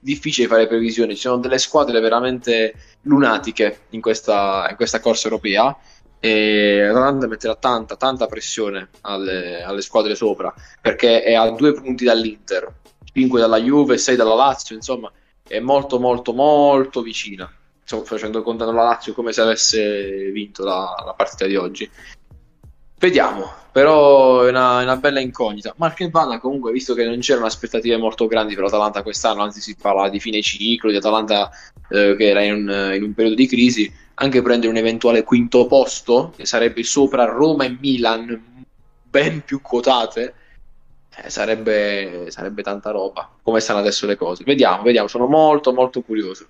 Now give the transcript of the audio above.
difficile fare previsioni. Ci sono delle squadre veramente lunatiche in questa, in questa corsa europea e l'Atalanta metterà tanta, tanta pressione alle, alle, squadre sopra perché è a due punti dall'Inter, 5 dalla Juve, 6 dalla Lazio, insomma è molto molto molto vicina. Sto facendo contando la Lazio come se avesse vinto la, la partita di oggi. Vediamo, però è una, una bella incognita. Mark Vanna comunque, visto che non c'erano aspettative molto grandi per l'Atalanta quest'anno, anzi si parla di fine ciclo, di Atalanta eh, che era in un, in un, periodo di crisi, anche prendere un eventuale quinto posto, che sarebbe sopra Roma e Milan, ben più quotate, eh, sarebbe, sarebbe tanta roba. Come stanno adesso le cose? Vediamo, vediamo, sono molto molto curioso.